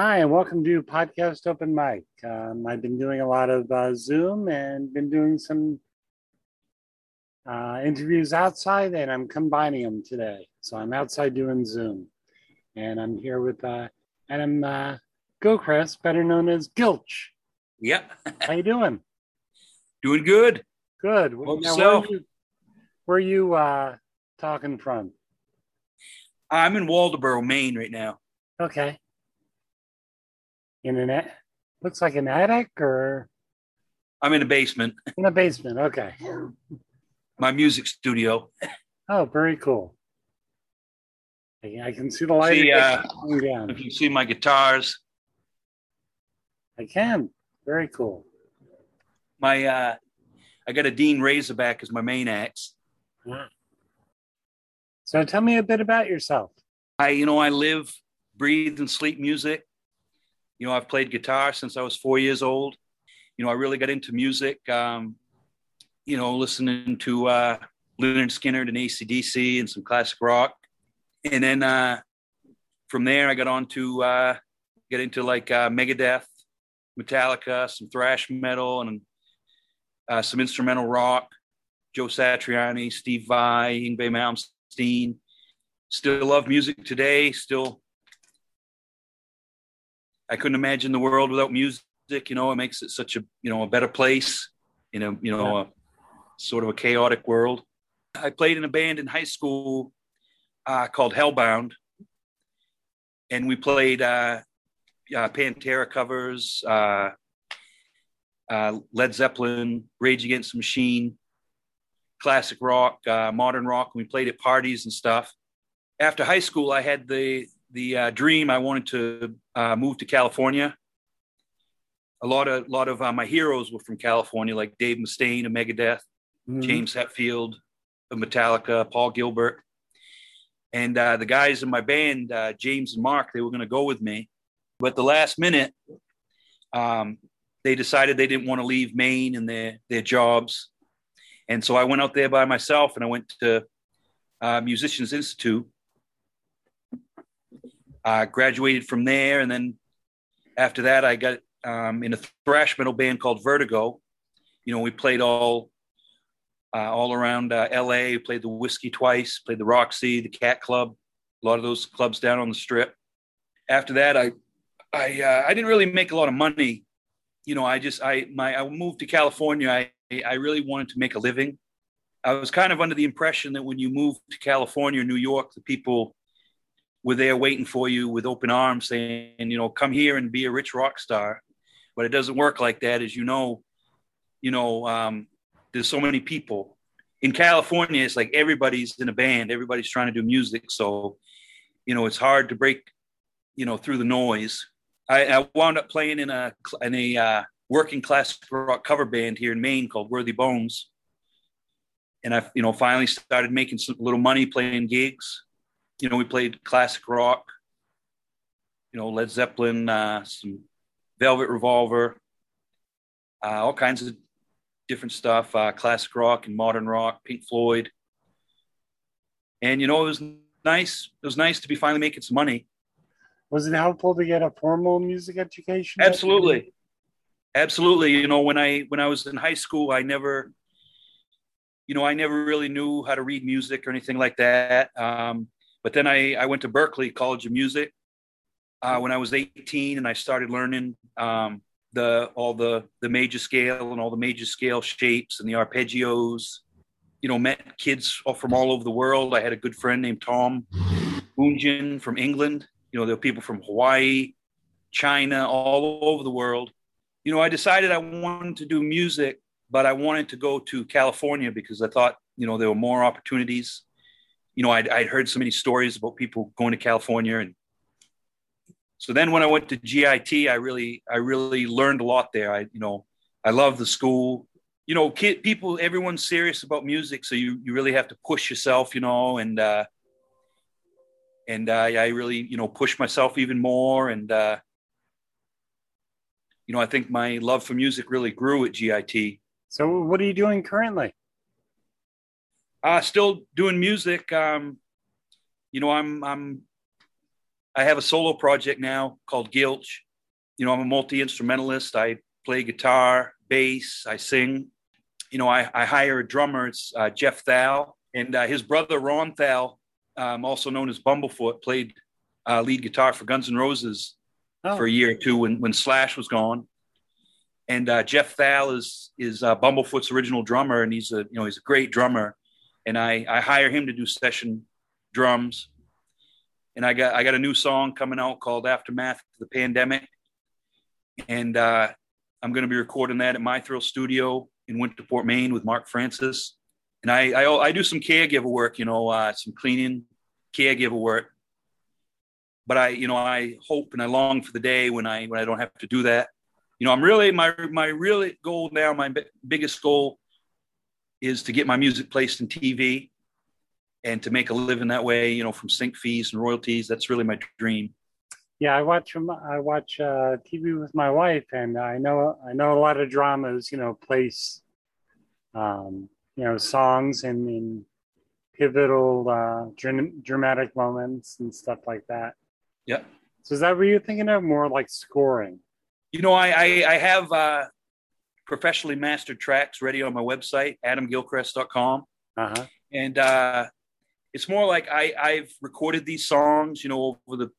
Hi, and welcome to Podcast Open Mic. Um, I've been doing a lot of uh, Zoom and been doing some uh, interviews outside, and I'm combining them today. So I'm outside doing Zoom, and I'm here with uh, Adam uh, Gilchrest, better known as Gilch. Yep. How you doing? Doing good. Good. Now, so- where are you, where are you uh, talking from? I'm in Waldoboro, Maine right now. Okay. In an looks like an attic or I'm in a basement, in a basement. Okay. my music studio. Oh, very cool. I I can see the light See, uh, down. If you see my guitars, I can. Very cool. my uh, I got a Dean Razorback as my main axe. So tell me a bit about yourself. I, you know, I live, breathe, and sleep music. You know, I've played guitar since I was four years old. You know, I really got into music. Um, you know, listening to uh, Lynyrd Skynyrd and ACDC and some classic rock, and then uh, from there I got on to uh, get into like uh, Megadeth, Metallica, some thrash metal, and uh, some instrumental rock. Joe Satriani, Steve Vai, Yngwie Malmsteen. Still love music today. Still, I couldn't imagine the world without music. You know, it makes it such a you know a better place in a you know a sort of a chaotic world. I played in a band in high school uh, called Hellbound, and we played uh, uh, Pantera covers, uh, uh, Led Zeppelin, Rage Against the Machine, classic rock, uh, modern rock. And we played at parties and stuff. After high school, I had the the uh, dream I wanted to uh, move to California. A lot of lot of uh, my heroes were from California, like Dave Mustaine of Megadeth, Mhm. James Hetfield of Metallica, Paul Gilbert, and uh, the guys in my band, uh, James and Mark, they were going to go with me, but the last minute, um, they decided they didn't want to leave Maine and their their jobs, and so I went out there by myself, and I went to uh, Musicians Institute. Uh, graduated from there, and then after that, I got um, in a thrash metal band called Vertigo. You know, we played all uh, all around uh, LA. Played the Whisky twice. Played the Roxy, the Cat Club. A lot of those clubs down on the Strip. After that, I I uh, I didn't really make a lot of money. You know, I just I my I moved to California. I I really wanted to make a living. I was kind of under the impression that when you move to California or New York, the people were there waiting for you with open arms, saying, you know, come here and be a rich rock star. But it doesn't work like that, as you know. You know, um, there's so many people in California. It's like everybody's in a band, everybody's trying to do music. So, you know, it's hard to break, you know, through the noise. I, I wound up playing in a in a uh, working class rock cover band here in Maine called Worthy Bones, and I, you know, finally started making some little money playing gigs. You know, we played classic rock, you know, Led Zeppelin, uh, some Velvet Revolver, uh, all kinds of different stuff, uh, classic rock and modern rock, Pink Floyd. And you know, it was nice. It was nice to be finally making some money. Was it helpful to get a formal music education? Absolutely, absolutely. You know, when I when I was in high school, I never, you know, I never really knew how to read music or anything like that. Um, but then I I went to Berklee College of Music uh, when I was 18, and I started learning um, the all the the major scale and all the major scale shapes and the arpeggios. You know, met kids from all over the world. I had a good friend named Tom Boonjin from England. You know, there were people from Hawaii, China, all over the world. You know, I decided I wanted to do music, but I wanted to go to California because I thought, you know, there were more opportunities. You know, I'd, I'd heard so many stories about people going to California and so then when I went to GIT, I really, I really learned a lot there. I, you know, I love the school. You know, kid, people, everyone's serious about music, so you you really have to push yourself, you know, and uh, and uh, I really, you know, push myself even more, and uh, you know, I think my love for music really grew at GIT. So, what are you doing currently? Uh, still doing music. Um, you know, I'm I'm I have a solo project now called Gilch. You know, I'm a multi instrumentalist. I play guitar, bass, I sing. You know, I, I hire a drummer. It's uh, Jeff Thal, and uh, his brother Ron Thal, um, also known as Bumblefoot, played uh, lead guitar for Guns N' Roses oh. for a year or two when when Slash was gone. And uh, Jeff Thal is is uh, Bumblefoot's original drummer, and he's a you know he's a great drummer. And I I hire him to do session drums. And I got I got a new song coming out called Aftermath of the Pandemic, and uh, I'm going to be recording that at My Thrill Studio in Winterport, Maine, with Mark Francis. And I I, I do some caregiver work, you know, uh, some cleaning, caregiver work. But I, you know, I hope and I long for the day when I when I don't have to do that. You know, I'm really my my really goal now. My b- biggest goal is to get my music placed in TV and to make a living that way. You know, from sync fees and royalties. That's really my dream. Yeah, I watch I watch uh, TV with my wife, and I know I know a lot of dramas. You know, place um, you know songs in, in pivotal uh, dr- dramatic moments and stuff like that. Yeah. So is that what you're thinking of? More like scoring? You know, I I, I have uh, professionally mastered tracks ready on my website, adamgilchrest.com. Uh-huh. And uh, it's more like I, I've recorded these songs, you know, over the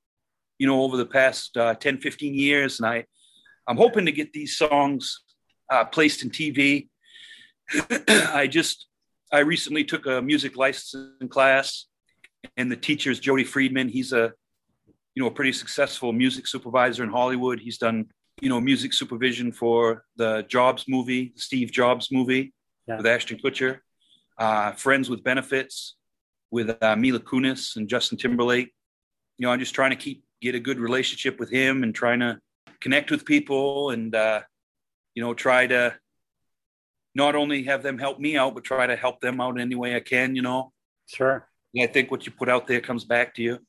you know, over the past uh, 10, 15 years. And I, I'm hoping to get these songs uh, placed in TV. I just, I recently took a music licensing class, and the teacher is Jody Friedman. He's a, you know, a pretty successful music supervisor in Hollywood. He's done, you know, music supervision for the Jobs movie, the Steve Jobs movie yeah. with Ashton Kutcher, uh, Friends with Benefits with uh, Mila Kunis and Justin Timberlake. You know, I'm just trying to keep get a good relationship with him and trying to connect with people and uh, you know try to not only have them help me out but try to help them out any way i can you know sure i think what you put out there comes back to you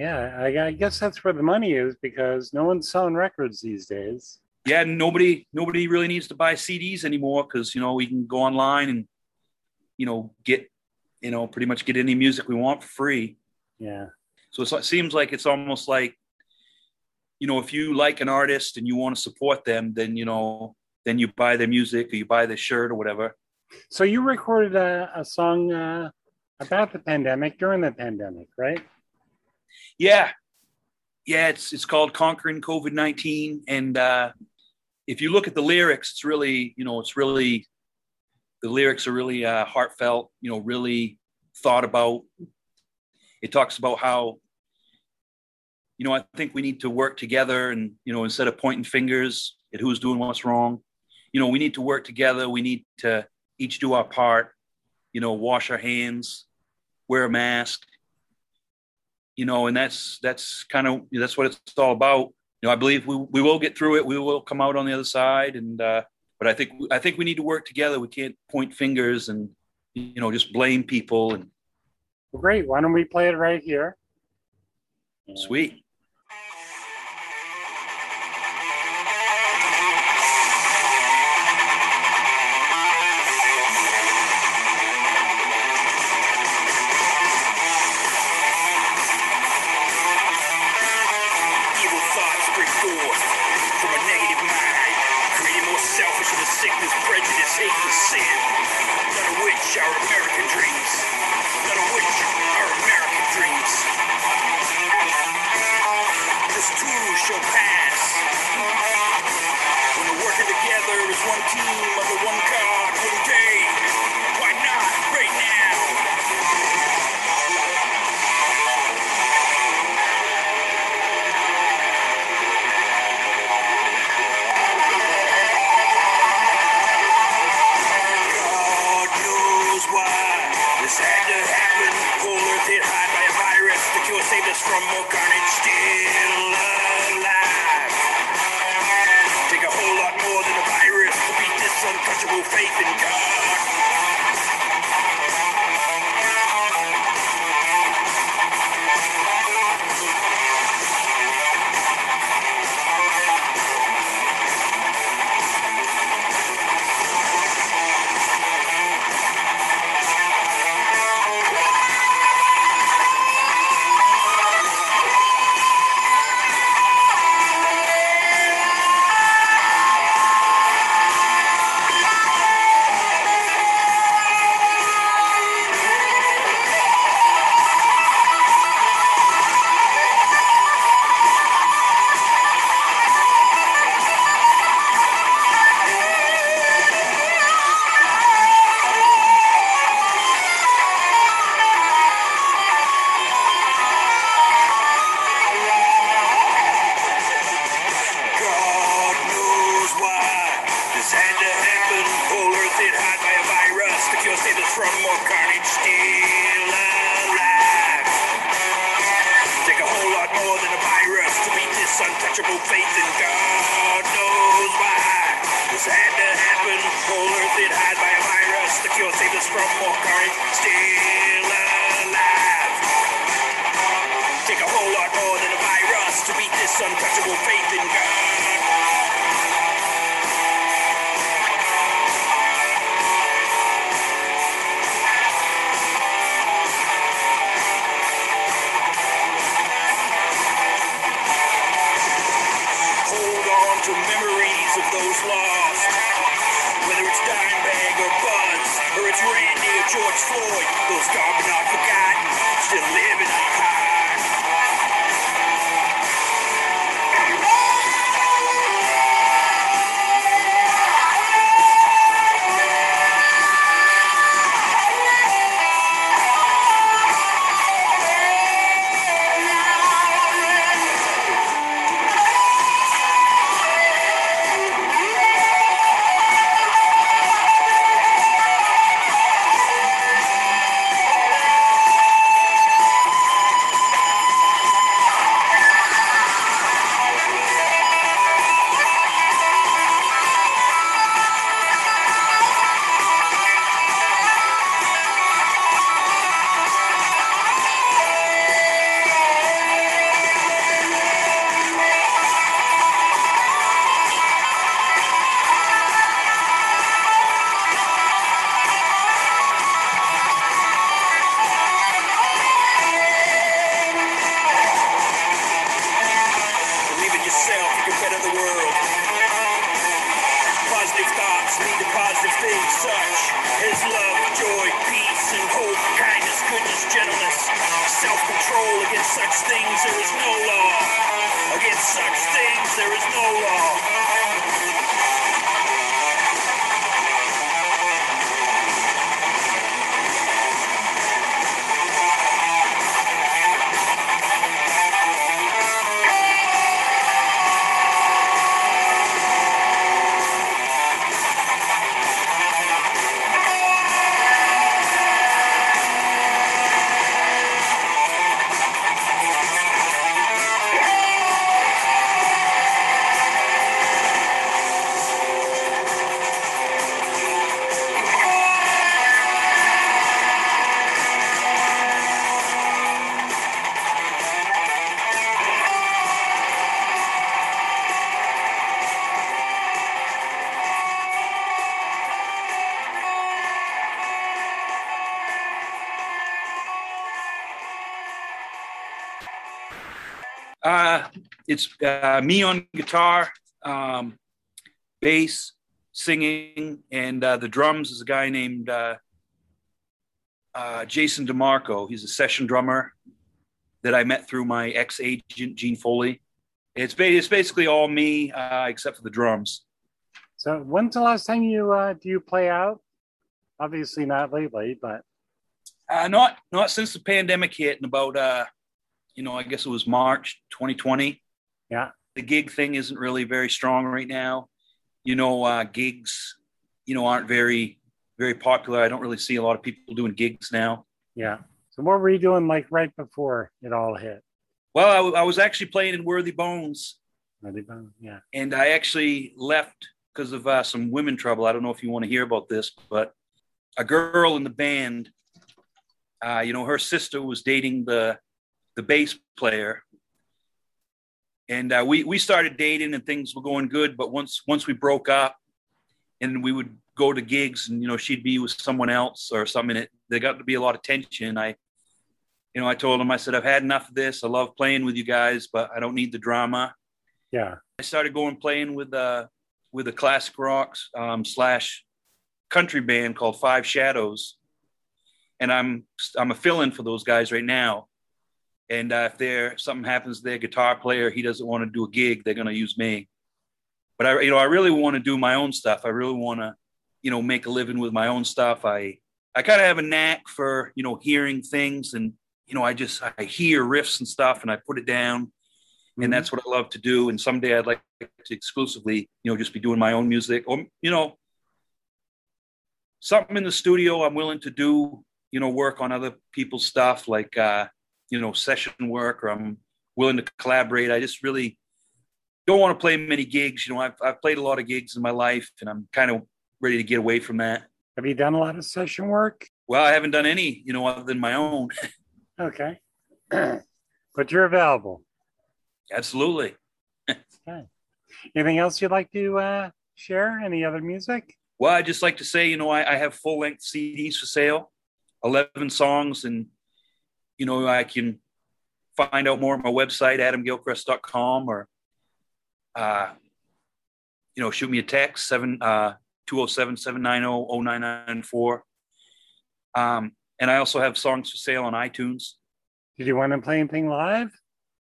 yeah I, I guess that's where the money is because no one's selling records these days yeah nobody nobody really needs to buy cds anymore because you know we can go online and you know get you know pretty much get any music we want for free yeah so it seems like it's almost like, you know, if you like an artist and you want to support them, then you know, then you buy their music or you buy their shirt or whatever. So you recorded a, a song uh, about the pandemic during the pandemic, right? Yeah, yeah. It's it's called "Conquering COVID 19 and uh, if you look at the lyrics, it's really, you know, it's really the lyrics are really uh, heartfelt. You know, really thought about it talks about how you know i think we need to work together and you know instead of pointing fingers at who's doing what's wrong you know we need to work together we need to each do our part you know wash our hands wear a mask you know and that's that's kind of that's what it's all about you know i believe we, we will get through it we will come out on the other side and uh but i think i think we need to work together we can't point fingers and you know just blame people and well, great. Why don't we play it right here? Sweet. Us from carnage. Still alive. Take a whole lot more than a virus to beat this untouchable faith in God. It's uh, me on guitar, um, bass, singing, and uh, the drums is a guy named uh, uh, Jason DeMarco. He's a session drummer that I met through my ex agent, Gene Foley. It's, ba- it's basically all me uh, except for the drums. So when's the last time you uh, do you play out? Obviously not lately, but Uh, not not since the pandemic hit in about uh, you know I guess it was March 2020. Yeah, the gig thing isn't really very strong right now. You know, uh, gigs, you know, aren't very, very popular. I don't really see a lot of people doing gigs now. yeah. So what were you doing like right before it all hit? Well, I, w- I was actually playing in Worthy Bones, Ready, Bone? Yeah. and I actually left because of uh, some women trouble. I don't know if you want to hear about this, but a girl in the band, uh, you know, her sister was dating the the bass player, and uh, we we started dating and things were going good. But once once we broke up, and we would go to gigs, and you know, she'd be with someone else or something. It there got to be a lot of tension. I, you know, I told him I said I've had enough of this. I love playing with you guys, but I don't need the drama. Yeah. I started going playing with uh with a classic rocks um, slash country band called Five Shadows, and I'm I'm a fill-in for those guys right now. And uh, if there something happens to their guitar player, he doesn't want to do a gig, they're going to use me. But I, you know, I really want to do my own stuff. I really want to, you know, make a living with my own stuff. I I kind of have a knack for you know hearing things, and you know, I just I hear riffs and stuff, and I put it down and that's what I love to do. And someday I'd like to exclusively, you know, just be doing my own music, or you know, something in the studio. I'm willing to do, you know, work on other people's stuff, like uh, you know, session work, or I'm willing to collaborate. I just really, don't want to play many gigs. You know, I've I've played a lot of gigs in my life, and I'm kind of ready to get away from that. Have you done a lot of session work? Well, I haven't done any, you know, other than my own. Okay. but you're available. Absolutely. Okay. Anything else you'd like to uh, share? Any other music? Well, I just like to say, you know, I, I have full length CDs for sale, eleven songs, and you know, I can find out more at my website, adamgilchrest.com, or uh, you know, shoot me a text seven uh 207-790-0994. Um, and I also have songs for sale on iTunes. Did you want to play anything live?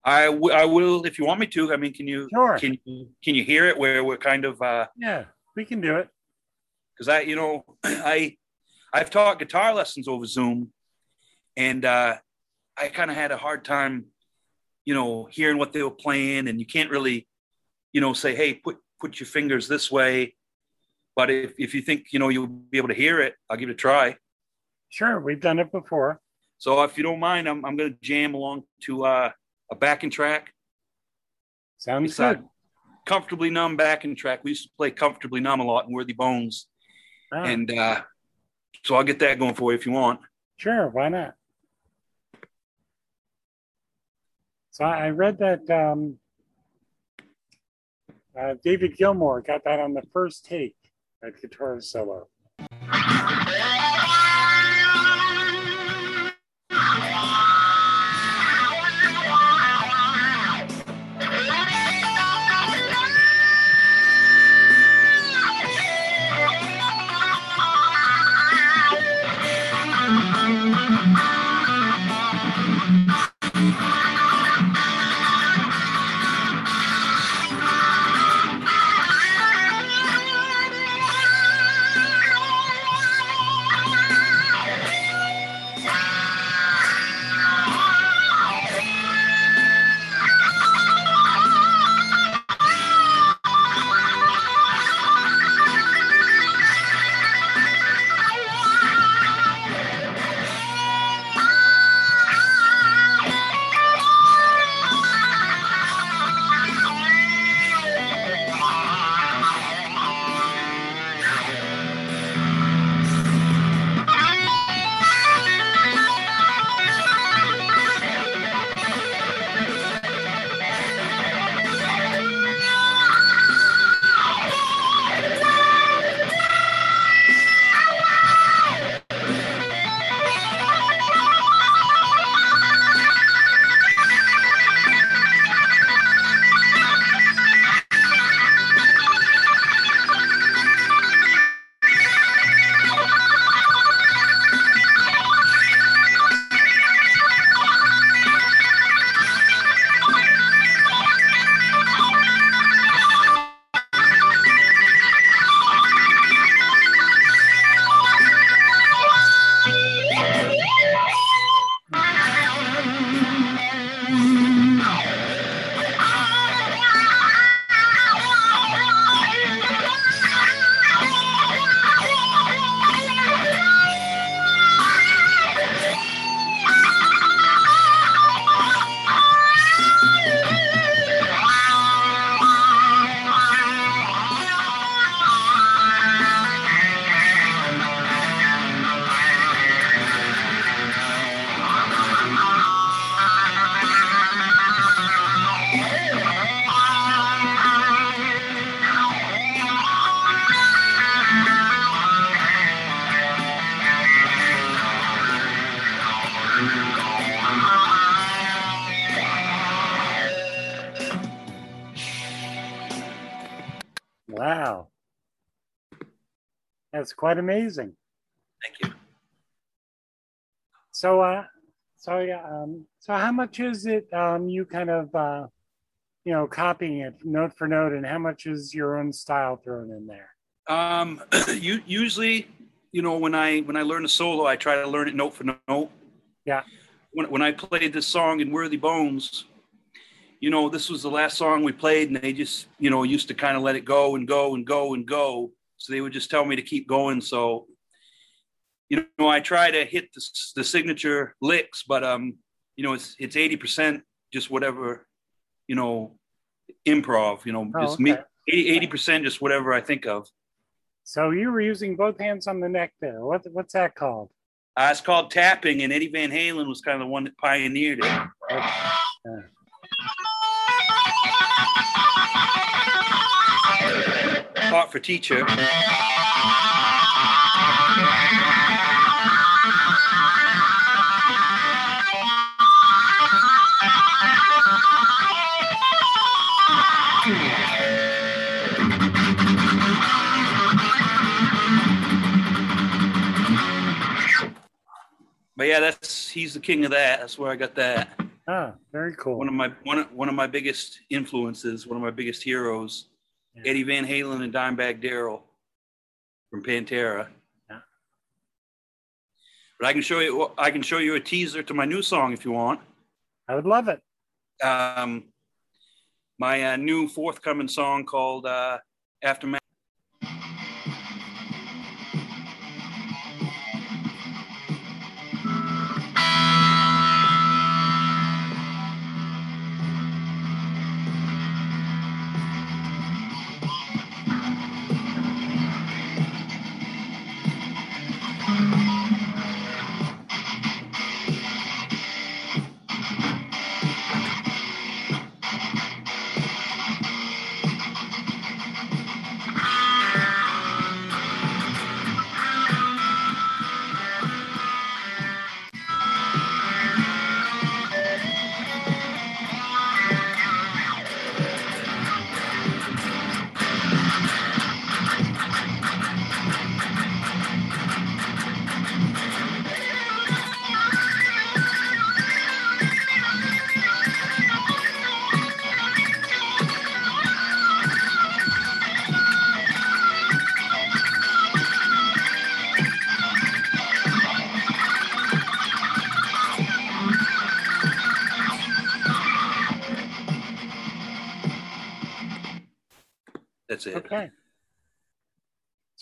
I, w- I will if you want me to. I mean, can you Sure. can you can you hear it where we're kind of uh Yeah, we can do it. because I you know I I've taught guitar lessons over Zoom, and uh, I kind of had a hard time, you know, hearing what they were playing, and you can't really, you know, say hey put put your fingers this way, but if if you think you know you'll be able to hear it, I'll give it a try. Sure, we've done it before. So if you don't mind, I'm I'm gonna jam along to uh, a backing track. Sounds It's good. comfortably numb backing track. We used to play comfortably numb a lot in Worthy Bones, Ah, and uh, so I'll get that going for you if you want. sure, why not? So I read that um, uh, David Gilmour got that on the first take, that guitar solo. Wow. That's quite amazing. Thank you. So, uh, so yeah, um, so how much is it um, you kind of, uh, you know, copying it note for note, and how much is your own style thrown in there? Um, you usually, you know, when I when I learn a solo, I try to learn it note for note. Yeah. When when I played this song in Worthy Bones, you know, this was the last song we played, and they just, you know, used to kind of let it go and go and go and go. So they would just tell me to keep going. So, you know, I try to hit the, the signature licks, but um, you know, it's it's eighty percent just whatever, you know, improv. You know, Oh, just me 80 percent, just whatever I think of. So you were using both hands on the neck there. What what's that called? Uh, it's called tapping, and Eddie Van Halen was kind of the one that pioneered it. Taught for teacher. But yeah, that's he's the king of that. That's where I got that. Ah, very cool. One of my one of, one of my biggest influences, one of my biggest heroes, Yeah. Eddie Van Halen and Dimebag Darrell from Pantera. Yeah. But I can show you I can show you a teaser to my new song if you want. I would love it. Um, my uh, new forthcoming song called uh, Aftermath.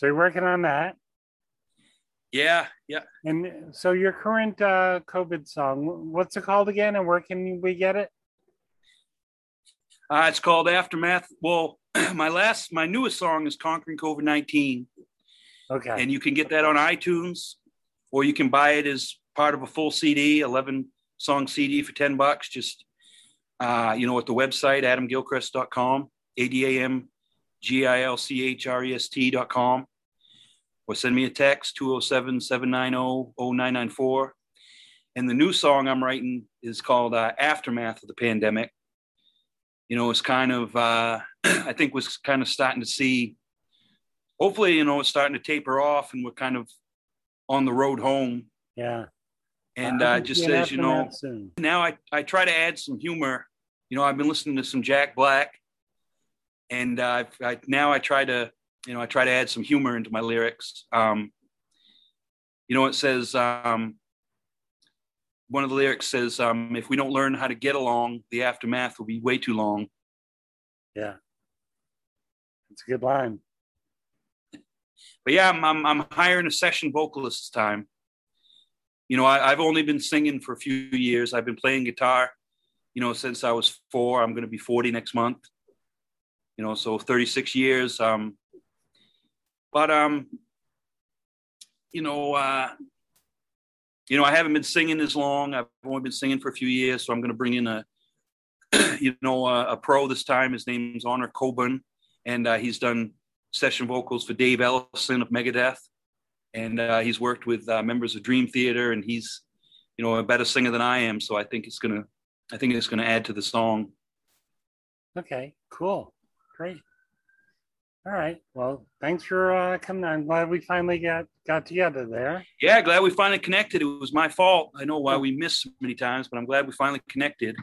So you're working on that. Yeah, yeah. And so your current uh, COVID song, what's it called again? And where can we get it? Uh, it's called Aftermath. Well, my last, my newest song is Conquering COVID 19. Okay. and you can get that on iTunes, or you can buy it as part of a full CD, eleven song CD for ten bucks. Just uh, you know, at the website adamgilchrest.com, a d a m g i l c h r e s t.com, or send me a text 207-790-0994. And the new song I'm writing is called uh, Aftermath of the Pandemic. You know, it's kind of uh, I think was kind of starting to see hopefully, you know, it's starting to taper off and we're kind of on the road home. yeah. And I uh, just says, you know, now I, I try to add some humor. You know, I've been listening to some Jack Black and uh, I, now I try to, you know, I try to add some humor into my lyrics. Um, you know, it says, um, one of the lyrics says, um, if we don't learn how to get along, the aftermath will be way too long. Yeah. It's a good line. but yeah, I'm, I'm, I'm hiring a session vocalist this time. You know, I, I've only been singing for a few years. I've been playing guitar, you know, since I was four. I'm going to be 40 next month. You know, so 36 years. Um, but um, you know, uh, you know, I haven't been singing as long. I've only been singing for a few years, so I'm going to bring in a, you know, a, a pro this time. His name's Honor Coburn, and uh, he's done session vocals for Dave Ellefson of Megadeth, and uh, he's worked with uh, members of Dream Theater, and he's, you know, a better singer than I am. So I think it's gonna, I think it's gonna add to the song. Okay. Cool. Great. All right. Well, thanks for uh, coming. I'm glad we finally got got together there. Yeah, glad we finally connected. It was my fault. I know why we missed so many times, but I'm glad we finally connected.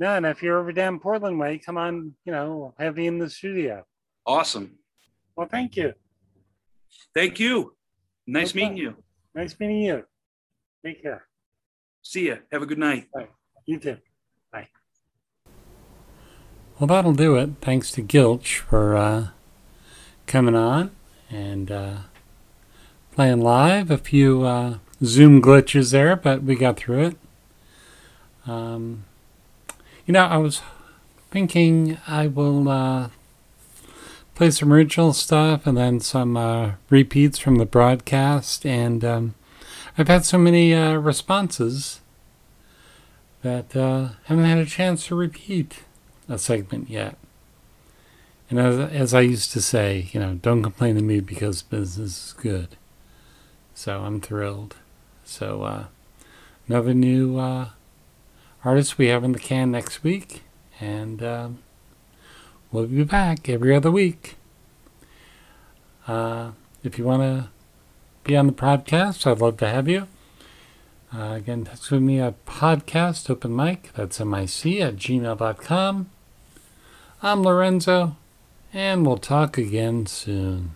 No, and if you're over down Portland way, come on. You know, have you in the studio. Awesome. Well, thank you. Thank you. Nice No meeting you. Nice meeting you. Take care. See ya. Have a good night. You too. Well, that'll do it. Thanks to Gilch for uh, coming on and uh, playing live. A few uh, Zoom glitches there, but we got through it. Um, you know, I was thinking I will uh, play some original stuff and then some uh, repeats from the broadcast. And um, I've had so many uh, responses that uh, haven't had a chance to repeat a segment yet. And as, as I used to say, you know, don't complain to me because business is good. So I'm thrilled. So uh, another new uh, artist we have in the can next week, and um, we'll be back every other week. Uh, if you want to be on the podcast, I'd love to have you. Uh, again, text with me at podcast open mic. That's mic at gmail.com. I'm Lorenzo, and we'll talk again soon.